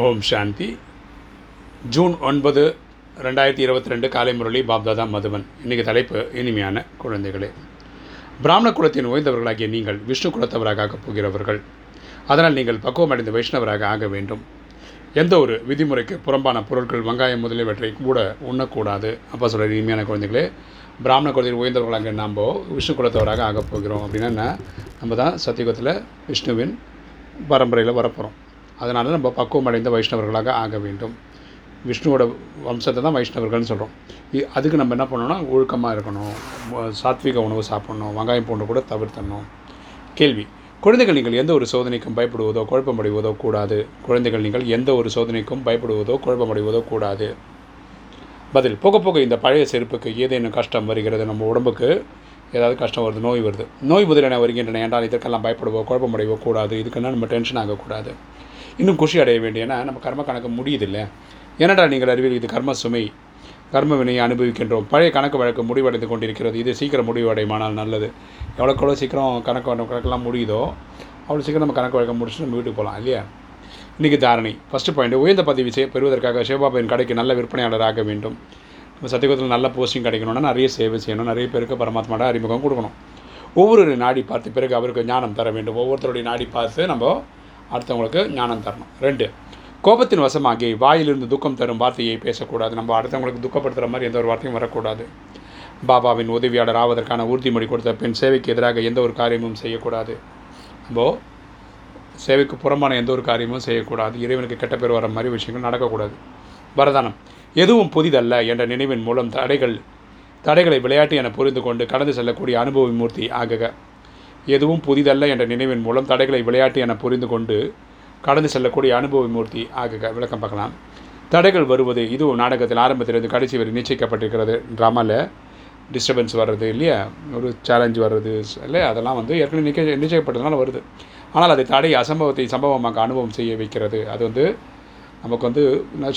ஓம் சாந்தி. June ஒன்பது ரெண்டாயிரத்தி இருபத்தி ரெண்டு காலை முரளி பாப்தாதா மதுவன் இன்றைக்கி தலைப்பு இனிமையான குழந்தைகளே. பிராமண குலத்தின் ஓய்ந்தவர்களாகிய நீங்கள் விஷ்ணு குலத்தவராக ஆகப் போகிறவர்கள். அதனால் நீங்கள் பக்குவமடைந்த வைஷ்ணவராக ஆக வேண்டும். எந்த ஒரு விதிமுறைக்கு புறம்பான பொருட்கள் வெங்காயம் முதலியவற்றை கூட உண்ணக்கூடாது. அப்போ சொல்கிற இனிமையான குழந்தைகளே பிராமண குலத்தின் உயர்ந்தவர்களாக நாம் விஷ்ணு குலத்தவராக ஆகப் போகிறோம். அப்படின்னா நம்ம தான் சத்தியுகத்தில் விஷ்ணுவின் பரம்பரையில் வரப்போகிறோம் அதனால் நம்ம பக்குவம் அடைந்த வைஷ்ணவர்களாக ஆக வேண்டும். விஷ்ணுவோட வம்சத்தை தான் வைஷ்ணவர்கள்னு சொல்கிறோம் அதுக்கு நம்ம என்ன பண்ணணும்னா ஒழுக்கமாக இருக்கணும். சாத்விக உணவு சாப்பிடணும். வெங்காயம் பூண்டு கூட தவிர்த்தணும் கேள்வி. குழந்தைகள் நீங்கள் எந்த ஒரு சோதனைக்கும் பயப்படுவதோ குழப்பமடைவதோ கூடாது. குழந்தைகள் நீங்கள் எந்த ஒரு சோதனைக்கும் பயப்படுவதோ குழப்பமடைவதோ கூடாது. பதில். போக போக இந்த பழைய செருப்புக்கு ஏதேனும் கஷ்டம் வருகிறது? நம்ம உடம்புக்கு ஏதாவது கஷ்டம் வருது நோய் வருது. நோய் முதலென வருகின்றன என்றால் இதற்கெல்லாம் பயப்படுவோ குழப்பமடைவோ கூடாது. இதுக்கெல்லாம் நம்ம டென்ஷன் ஆகக்கூடாது. இன்னும் குஷி அடைய வேண்டியனா நம்ம கர்ம கணக்கு முடியுதில்ல. என்னடா நீங்கள் அறிவியல் இது கர்ம சுமை கர்ம வினையை அனுபவிக்கின்றோம். பழைய கணக்கு வழக்கு முடிவடைந்து கொண்டிருக்கிறது. இது சீக்கிரம் முடிவடையுமானால் நல்லது. எவ்வளோக்கு எவ்வளோ சீக்கிரம் கணக்கு கணக்கெல்லாம் முடியுதோ அவ்வளோ சீக்கிரம் நம்ம கணக்கு வழக்கம் முடிச்சுட்டு நம்ம வீட்டுக்கு போகலாம் இல்லையா? இன்றைக்கி தாரணை. ஃபஸ்ட்டு பாயிண்ட் உயர்ந்த பதவி செய்ய பெறுவதற்காக சிவபாபின் கடைக்கு நல்ல விற்பனையாளர் ஆக வேண்டும். நம்ம சத்தியகுதத்தில் நல்ல போஸ்டிங் கிடைக்கணும்னா நிறைய சேவை செய்யணும். நிறைய பேருக்கு பரமாத்மாவோட அறிமுகம் கொடுக்கணும். ஒவ்வொரு நாடி பார்த்து பிறகு அவருக்கு ஞானம் தர வேண்டும். ஒவ்வொருத்தருடைய நாடி பார்த்து நம்ம அடுத்தவங்களுக்கு ஞானம் தரணும். ரெண்டு கோபத்தின் வசமாகி வாயிலிருந்து துக்கம் தரும் வார்த்தையை பேசக்கூடாது. நம்ம அடுத்தவங்களுக்கு துக்கப்படுத்துகிற மாதிரி எந்த ஒரு வார்த்தையும் வரக்கூடாது. பாபாவின் உதவியாளர் ஆவதற்கான உறுதிமொழி கொடுத்த பெண் சேவைக்கு எதிராக எந்த ஒரு காரியமும் செய்யக்கூடாது. நம்ம சேவைக்கு புறம்பான எந்த ஒரு காரியமும் செய்யக்கூடாது. இறைவனுக்கு கெட்ட பேர் வர மாதிரி விஷயங்கள் நடக்கக்கூடாது. வரதானம் எதுவும் புதிதல்ல என்ற நினைவின் மூலம் தடைகள் தடைகளை விளையாட்டு என புரிந்து கொண்டு கடந்து செல்லக்கூடிய அனுபவ மூர்த்தி ஆகுக. எதுவும் புதிதல்ல என்ற நினைவின் மூலம் தடைகளை விளையாட்டு என புரிந்து கொண்டு கடந்து செல்லக்கூடிய அனுபவ மூர்த்தி ஆக விளக்கம் பார்க்கலாம். தடைகள் வருவது இதுவும் நாடகத்தில் ஆரம்பத்திலிருந்து கடைசி வரை நிச்சயிக்கப்பட்டிருக்கிறது ட்ராமாவில் டிஸ்டர்பன்ஸ் வர்றது இல்லையா? ஒரு சேலஞ்ச் வர்றது இல்லையா அதெல்லாம் வந்து ஏற்கனவே நிச்சய நிச்சயப்பட்டதுனால வருது. ஆனால் அது தடை அசம்பவத்தை சம்பவமாக அனுபவம் செய்ய வைக்கிறது. அது வந்து நமக்கு வந்து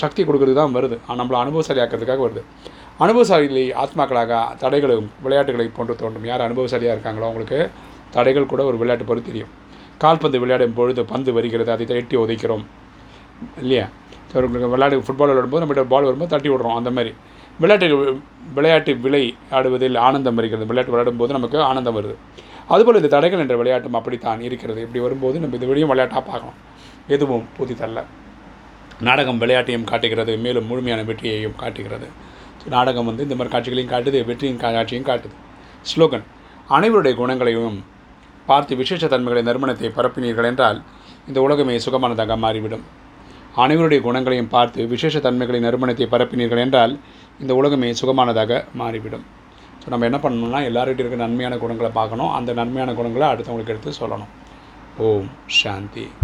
சக்தி கொடுக்கறது தான் வருது. ஆனால் நம்மளை அனுபவசாலி ஆக்கிறதுக்காக வருது. அனுபவசாலி ஆத்மாக்களாக தடைகளும் விளையாட்டுகளை போன்று தோன்றும். யார் அனுபவசாலியாக இருக்காங்களோ அவங்களுக்கு தடைகள் கூட ஒரு விளையாட்டு போல தெரியும். கால்பந்து விளையாடும் பொழுது பந்து வருகிறது அதை எட்டி உதைக்கிறோம். இல்லையா? விளையாடு ஃபுட்பால் விளையாடும்போது நம்மகிட்ட பால் வரும்போது தட்டி விடுறோம் அந்த மாதிரி. விளையாட்டு விளையாட்டு விளை ஆடுவதில் ஆனந்தம் வருகிறது. விளையாட்டு விளையாடும்போது நமக்கு ஆனந்தம் வருது. அதுபோல் இந்த தடைகள் என்ற விளையாட்டும் அப்படித்தான் இருக்கிறது. இப்படி வரும்போது நம்ம இது வெளியும் விளையாட்டாக பார்க்கணும். எதுவும் புதிதல்ல. நாடகம் விளையாட்டையும் காட்டுகிறது மேலும் முழுமையான வெற்றியையும் காட்டுகிறது. ஸோ நாடகம் வந்து இந்த மாதிரி காட்சிகளையும் காட்டுது வெற்றியின் கா- காட்சியும் காட்டுது. ஸ்லோகன் அனைவருடைய குணங்களையும் பார்த்து விசேஷ தன்மைகளை நறுமணத்தை பரப்பினீர்கள் என்றால் இந்த உலகமே சுகமானதாக மாறிவிடும். அனைவருடைய குணங்களையும் பார்த்து விசேஷ தன்மைகளை நறுமணத்தை பரப்பினீர்கள் என்றால் இந்த உலகமே சுகமானதாக மாறிவிடும். ஸோ நம்ம என்ன பண்ணணும்னா எல்லார்கிட்ட இருக்க நன்மையான குணங்களை பார்க்கணும். அந்த நன்மையான குணங்களை அடுத்தவங்களுக்கு எடுத்து சொல்லணும். ஓம் சாந்தி.